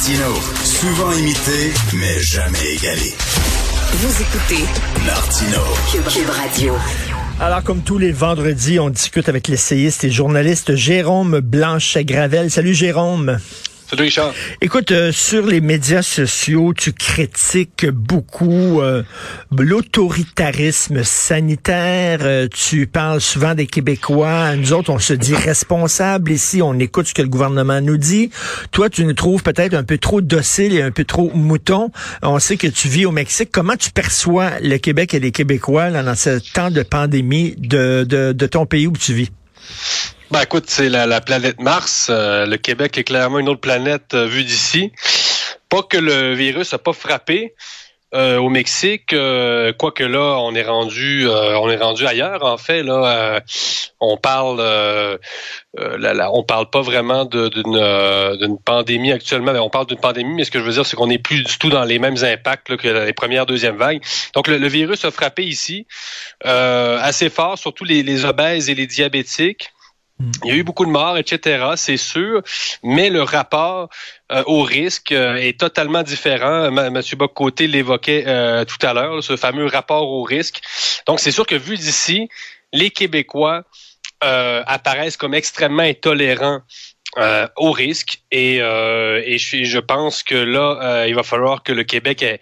Martino, souvent imité, mais jamais égalé. Vous écoutez Martino. Cube Radio. Alors, comme tous les vendredis, on discute avec l'essayiste et journaliste Jérôme Blanchet-Gravel. Salut Jérôme. Salut Richard. Écoute, euh, sur les médias sociaux, tu critiques beaucoup euh, l'autoritarisme sanitaire. Euh, tu parles souvent des Québécois. Nous autres, on se dit responsables ici. On écoute ce que le gouvernement nous dit. Toi, tu nous trouves peut-être un peu trop docile et un peu trop mouton. On sait que tu vis au Mexique. Comment tu perçois le Québec et les Québécois dans ce temps de pandémie de, de, de ton pays où tu vis? Ben écoute, c'est la, planète Mars. Euh, le Québec est clairement une autre planète euh, vue d'ici. Pas que le virus a pas frappé euh, au Mexique, quoique là, on est rendu, on est rendu ailleurs. En fait, là, on parle, on parle pas vraiment d'une pandémie actuellement. On parle d'une pandémie, mais ce que je veux dire, c'est qu'on n'est plus du tout dans les mêmes impacts que les premières, deuxième vagues. Donc, le, virus a frappé ici assez fort, surtout les, les obèses et les diabétiques. Il y a eu beaucoup de morts, etc., c'est sûr, mais le rapport euh, au risque euh, est totalement différent. M Monsieur Bocoté l'évoquait euh, tout à l'heure, ce fameux rapport au risque. Donc, c'est sûr que vu d'ici, les Québécois apparaissent comme extrêmement intolérants au risque et, et je, pense que là, il va falloir que le Québec ait,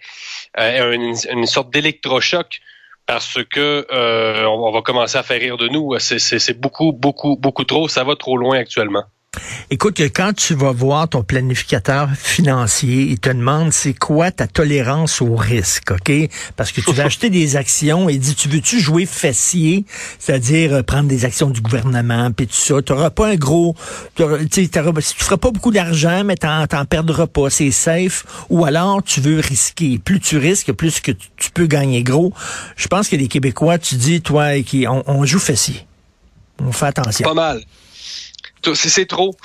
une, une sorte d'électrochoc parce que euh, on va commencer à faire rire de nous. C'est beaucoup, beaucoup, beaucoup trop. Ça va trop loin actuellement. Écoute, quand tu vas voir ton planificateur financier, il te demande c'est quoi ta tolérance au risque, OK? Parce que tu vas acheter des actions et il dit tu veux-tu jouer fessier, c'est-à-dire euh, prendre des actions du gouvernement puis tout ça. Tu n'auras pas un gros tu feras pas beaucoup d'argent mais tu n'en perdras pas, c'est safe ou alors tu veux risquer. Plus tu risques, plus que tu, peux gagner gros. Je pense que les Québécois, tu dis toi qui on, on joue fessier. On fait attention. Pas mal. C'est trop.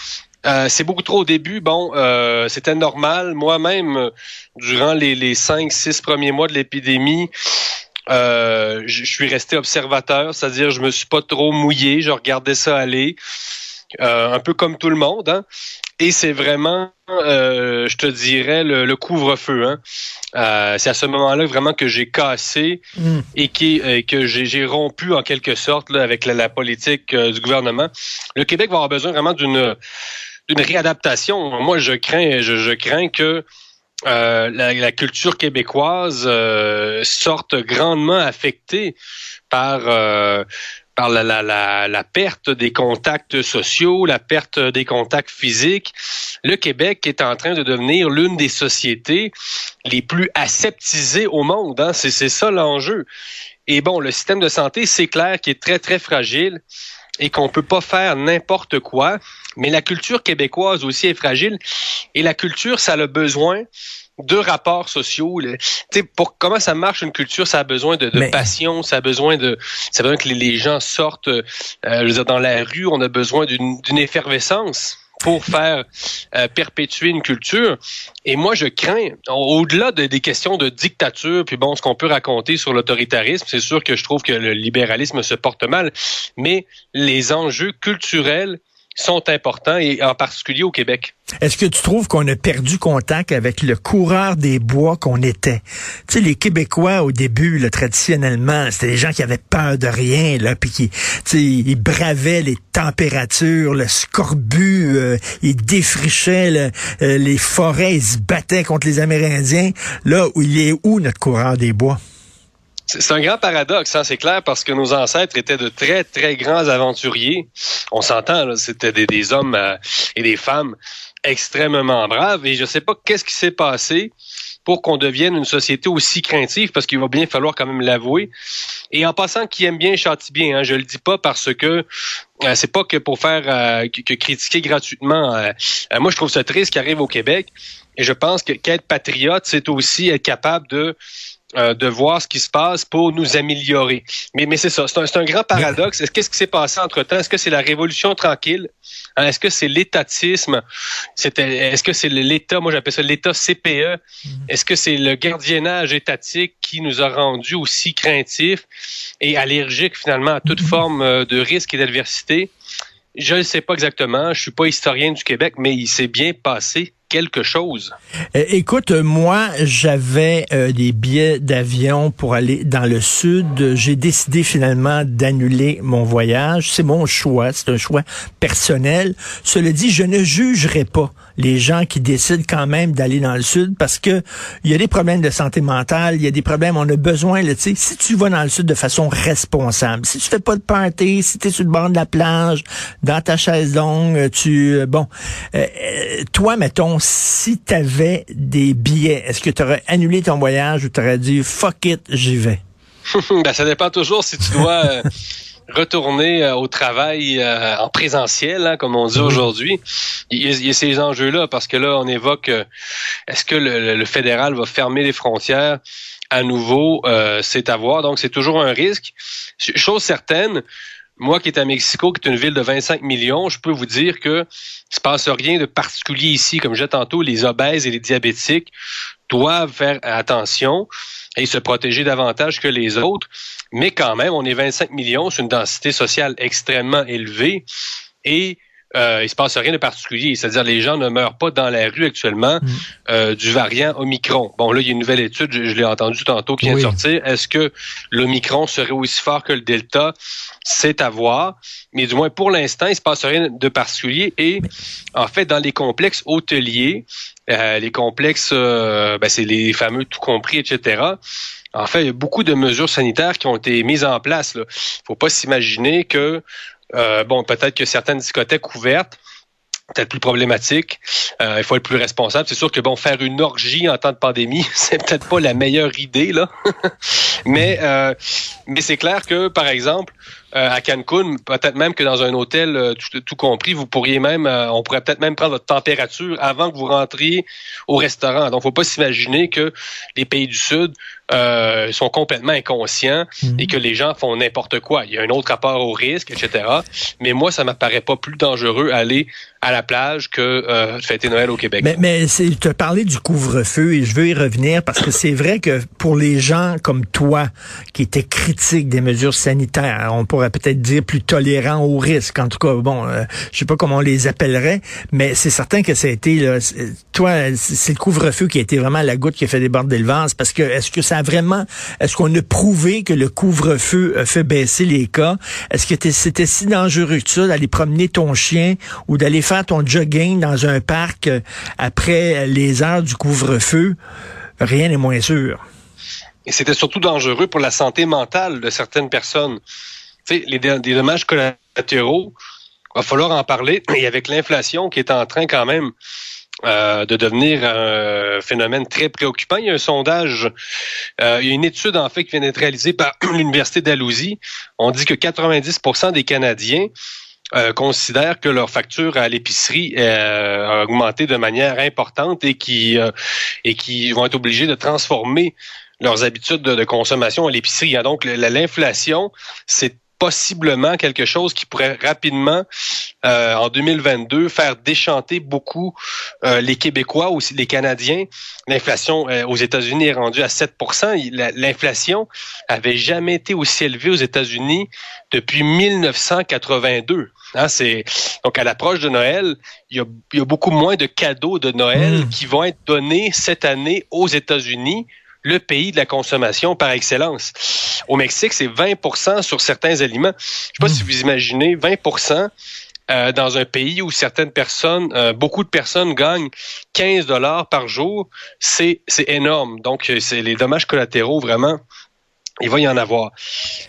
Euh, c'est beaucoup trop au début. Bon, euh, c'était normal. Moi-même, durant les, les cinq, six premiers mois de l'épidémie, euh, je suis resté observateur, c'est-à-dire je me suis pas trop mouillé, je regardais ça aller, un peu comme tout le monde. Hein. Et c'est vraiment, euh, je te dirais, le, couvre-feu. Hein. Euh, c'est à ce moment-là vraiment que j'ai cassé mm. et qui, euh, que j'ai rompu en quelque sorte là, avec la, politique du gouvernement. Le Québec va avoir besoin vraiment d'une d'une réadaptation. Moi, je crains, je, je crains que la, la, culture québécoise sorte grandement affectée par par la, la, la, perte des contacts sociaux, la perte des contacts physiques. Le Québec est en train de devenir l'une des sociétés les plus aseptisées au monde. Hein? C'est ça l'enjeu. Et bon, le système de santé, c'est clair qu'il est très, très fragile et qu'on peut pas faire n'importe quoi. Mais la culture québécoise aussi est fragile. Et la culture, ça a besoin de rapports sociaux. pour comment ça marche une culture, ça a besoin de, de passion, ça a besoin de, ça a besoin que les, gens sortent. Euh, je veux dire, dans la rue, on a besoin d'une effervescence pour faire euh, perpétuer une culture. Et moi, je crains, au-delà des questions de dictature, puis bon, ce qu'on peut raconter sur l'autoritarisme, c'est sûr que je trouve que le libéralisme se porte mal, mais les enjeux culturels sont importants et en particulier au Québec. Est-ce que tu trouves qu'on a perdu contact avec le coureur des bois qu'on était? Tu sais, les Québécois, au début, là, traditionnellement, c'était des gens qui avaient peur de rien, là, puis qui, tu sais, ils bravaient les températures, le scorbut, euh, ils défrichaient euh, les forêts, ils se battaient contre les Amérindiens. Là, où il est où notre coureur des bois? C'est un grand paradoxe, hein, c'est clair, parce que nos ancêtres étaient de très, très grands aventuriers. On s'entend, c'était des, hommes euh, et des femmes extrêmement braves. Et je ne sais pas qu'est-ce qui s'est passé pour qu'on devienne une société aussi craintive, parce qu'il va bien falloir quand même l'avouer. Et en passant, qui aime bien châtie bien. Hein, je le dis pas parce que euh, c'est pas que pour faire euh, que, critiquer gratuitement. moi, je trouve ça triste qui arrive au Québec. Et je pense que qu'être patriote, c'est aussi être capable de euh, de voir ce qui se passe pour nous améliorer. Mais, mais c'est ça, c'est un, grand paradoxe. Qu'est-ce qui s'est passé entre-temps? Est-ce que c'est la révolution tranquille? Hein, est-ce que c'est l'étatisme? Est-ce que c'est l'État, moi j'appelle ça l'État CPE? Mm-hmm. Est-ce que c'est le gardiennage étatique qui nous a rendus aussi craintifs et allergiques finalement à toute mm-hmm. forme euh, de risque et d'adversité? Je ne sais pas exactement. Je suis pas historien du Québec, mais il s'est bien passé Euh, écoute, moi, j'avais euh, des billets d'avion pour aller dans le sud. J'ai décidé finalement d'annuler mon voyage. C'est mon choix, c'est un choix personnel. Cela dit, je ne jugerai pas les gens qui décident quand même d'aller dans le sud parce que il y a des problèmes de santé mentale, il y a des problèmes, on a besoin, tu sais, si tu vas dans le sud de façon responsable, si tu fais pas de party, si tu es sur le bord de la plage, dans ta chaise longue, tu, euh, bon, euh, euh, toi, mettons, si tu avais des billets, est-ce que tu aurais annulé ton voyage ou tu aurais dit, fuck it, j'y vais? ben, ça dépend toujours si tu dois retourner euh, au travail euh, en présentiel, hein, comme on dit aujourd'hui. Il, y a ces enjeux-là parce que là, on évoque euh, est-ce que le, fédéral va fermer les frontières à nouveau, c'est à voir. Donc, c'est toujours un risque. Chose certaine, moi qui est à Mexico, qui est une ville de 25 millions, je peux vous dire que il se passe rien de particulier ici. Comme je disais tantôt, les obèses et les diabétiques doivent faire attention et se protéger davantage que les autres. Mais quand même, on est 25 millions, c'est une densité sociale extrêmement élevée et euh, il se passe rien de particulier. C'est-à-dire les gens ne meurent pas dans la rue actuellement mm. euh, du variant Omicron. Bon, là, il y a une nouvelle étude, je, l'ai entendu tantôt, qui vient de sortir. Est-ce que l'Omicron serait aussi fort que le Delta? C'est à voir. Mais du moins, pour l'instant, il se passe rien de particulier. Et en fait, dans les complexes hôteliers, euh, les complexes, euh, ben, c'est les fameux tout compris, etc. En fait, il y a beaucoup de mesures sanitaires qui ont été mises en place. Il faut pas s'imaginer que, euh, bon, peut-être que certaines discothèques ouvertes, peut-être plus problématique. il faut être plus responsable. C'est sûr que bon, faire une orgie en temps de pandémie, c'est peut-être pas la meilleure idée là. mais mais c'est clair que par exemple, euh, à Cancun, peut-être même que dans un hôtel euh, tout, compris, vous pourriez même, euh, on pourrait peut-être même prendre votre température avant que vous rentriez au restaurant. Donc, faut pas s'imaginer que les pays du Sud sont complètement inconscients mhm. et que les gens font n'importe quoi. Il y a un autre rapport au risque, etc. Mais moi, ça m'apparaît pas plus dangereux aller à la plage que euh, fêter Noël au Québec. Mais, mais tu as parlé du couvre-feu et je veux y revenir parce que c'est vrai que pour les gens comme toi qui étaient critiques des mesures sanitaires, on pourrait peut-être dire plus tolérants au risque. En tout cas, bon, euh, je sais pas comment on les appellerait, mais c'est certain que ça a été, toi, c'est le couvre-feu qui a été vraiment la goutte qui a fait déborder le vase parce que est-ce que ça a vraiment, est-ce qu'on a prouvé que le couvre-feu a fait baisser les cas? Est-ce que c'était si dangereux que ça d'aller promener ton chien ou d'aller faire ton jogging dans un parc euh, après les heures du couvre-feu, rien n'est moins sûr. Et c'était surtout dangereux pour la santé mentale de certaines personnes. Les, dommages collatéraux, il va falloir en parler. Et avec l'inflation qui est en train quand même euh, de devenir un phénomène très préoccupant. Il y a un sondage, euh, il y a une étude en fait qui vient d'être réalisée par l'Université d'Alousie. On dit que 90% des Canadiens euh, considèrent que leur facture à l'épicerie euh, a augmenté de manière importante et qui euh, et qui vont être obligés de transformer leurs habitudes de, consommation à l'épicerie. Donc l'inflation, c'est possiblement quelque chose qui pourrait rapidement, euh, en 2022, faire déchanter beaucoup euh, les Québécois, aussi les Canadiens. L'inflation euh, aux États-Unis est rendue à 7% L'inflation avait jamais été aussi élevée aux États-Unis depuis 1982. Hein, c'est donc à l'approche de Noël, il y, a, il y, a, beaucoup moins de cadeaux de Noël mmh. qui vont être donnés cette année aux États-Unis le pays de la consommation par excellence. Au Mexique, c'est 20% sur certains aliments. Je sais pas si hmm. vous imaginez 20% euh, dans un pays où certaines personnes, euh, beaucoup de personnes gagnent 15 dollars par jour, c'est énorme. Donc, c'est les dommages collatéraux vraiment il va y en avoir.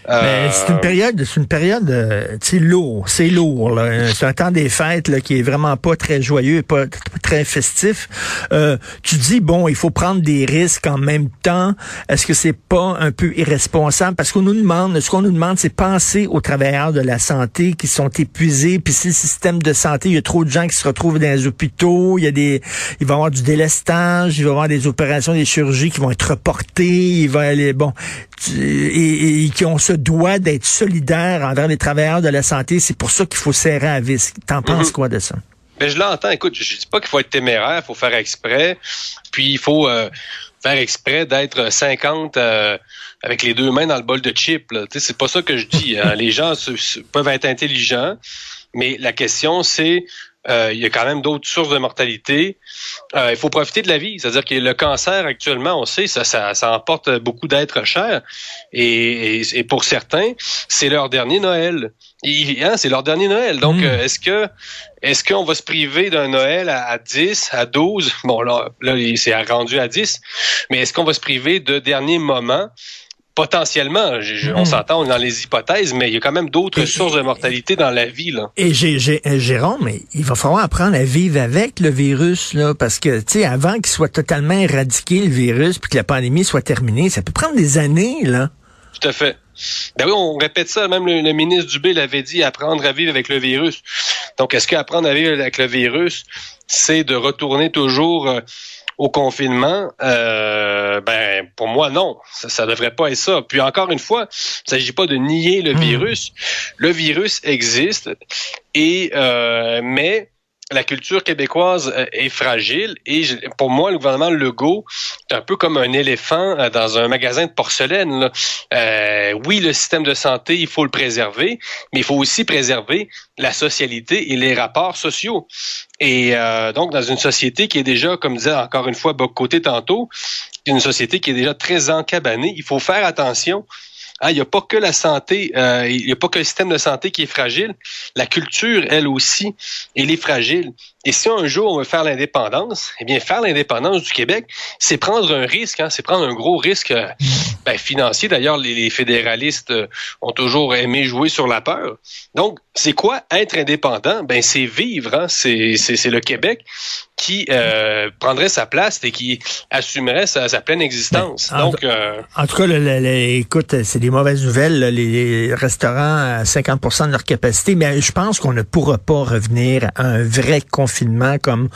Euh... C'est une période, c'est une période, euh, tu lourd, c'est lourd. C'est un temps des fêtes là, qui est vraiment pas très joyeux et pas très festif. Euh, tu dis bon, il faut prendre des risques en même temps. Est-ce que c'est pas un peu irresponsable? Parce qu'on nous demande, ce qu'on nous demande, c'est penser aux travailleurs de la santé qui sont épuisés. Puis si le système de santé, il y a trop de gens qui se retrouvent dans les hôpitaux, il y a des, il va y avoir du délestage, il va y avoir des opérations, des chirurgies qui vont être reportées. Il va aller bon et, et qu'on se doit d'être solidaire envers les travailleurs de la santé. C'est pour ça qu'il faut serrer à vis. T'en penses mhm. quoi de ça? Ben, je l'entends. Écoute, je dis pas qu'il faut être téméraire, il faut faire exprès. Puis il faut euh, faire exprès d'être 50 euh, avec les deux mains dans le bol de chips. C'est pas ça que je dis. Hein. les gens peuvent être intelligents, mais la question c'est euh, il y a quand même d'autres sources de mortalité. Euh, il faut profiter de la vie. C'est-à-dire que le cancer, actuellement, on sait, ça, ça, ça emporte beaucoup d'êtres chers. Et, et, pour certains, c'est leur dernier Noël. Hein, c'est leur dernier Noël. Donc, mm. est-ce que est-ce qu'on va se priver d'un Noël à, à, 10, à 12? Bon, là, là c'est rendu à 10. Mais est-ce qu'on va se priver de derniers moments? Potentiellement, on hmm. s'entend dans les hypothèses, mais il y a quand même d'autres sources de mortalité dans la vie. Là. Et j'ai, euh, Jérôme, mais il va falloir apprendre à vivre avec le virus, là, parce que, tu sais, avant qu'il soit totalement éradiqué, le virus, puis que la pandémie soit terminée, ça peut prendre des années, là. Tout à fait. Ben oui, on répète ça. Même le, ministre Dubé l'avait dit, apprendre à vivre avec le virus. Donc, est-ce qu'apprendre à vivre avec le virus, c'est de retourner toujours euh, au confinement, euh, ben pour moi non, ça, ça devrait pas être ça. Puis encore une fois, il s'agit pas de nier le hmm. virus. Le virus existe et euh, mais la culture québécoise euh, est fragile et pour moi, le gouvernement Legault est un peu comme un éléphant euh, dans un magasin de porcelaine. Euh, oui, le système de santé, il faut le préserver, mais il faut aussi préserver la socialité et les rapports sociaux. Et donc, dans une société qui est déjà, comme disait encore une fois Bocoté tantôt, une société qui est déjà très encabanée, il faut faire attention il n'y a pas que la santé, euh, il n'y a pas que le système de santé qui est fragile. La culture, elle aussi, elle est fragile. Et si un jour on veut faire l'indépendance, eh bien, faire l'indépendance du Québec, c'est prendre un risque, hein, c'est prendre un gros risque euh, ben, financier. D'ailleurs, les, fédéralistes euh, ont toujours aimé jouer sur la peur. Donc, c'est quoi être indépendant? Ben, c'est vivre, hein, c'est le Québec qui euh, prendrait sa place et qui assumerait sa, pleine existence. Ben, Donc, euh, en tout cas, écoute, c'est des mauvaises nouvelles. les restaurants à 50 de leur capacité, mais je pense qu'on ne pourra pas revenir à un vrai confinement comme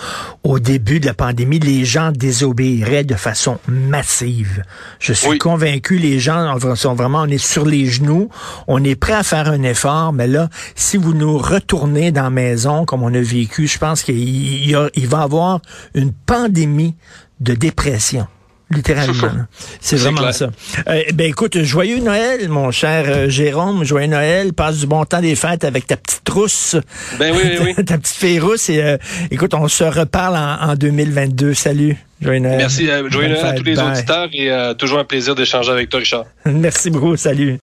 au début de la pandémie. Les gens désobéiraient de façon massive. Je suis convaincu, les gens sont vraiment, on est sur les genoux, on est prêt à faire un effort, mais là, si vous nous retournez dans la maison comme on a vécu, je pense qu'il il va avoir une pandémie de dépression littéralement. C'est vraiment ça. Euh, ben écoute, joyeux Noël, mon cher euh, Jérôme, joyeux Noël, passe du bon temps des fêtes avec ta petite trousse. Ben oui, oui, ta petite fille rousse et euh, écoute, on se reparle en, en 2022. Salut. Joyeux Noël. Merci, joyeux Noël à tous les auditeurs et toujours un plaisir d'échanger avec toi, Richard. Merci beaucoup, salut.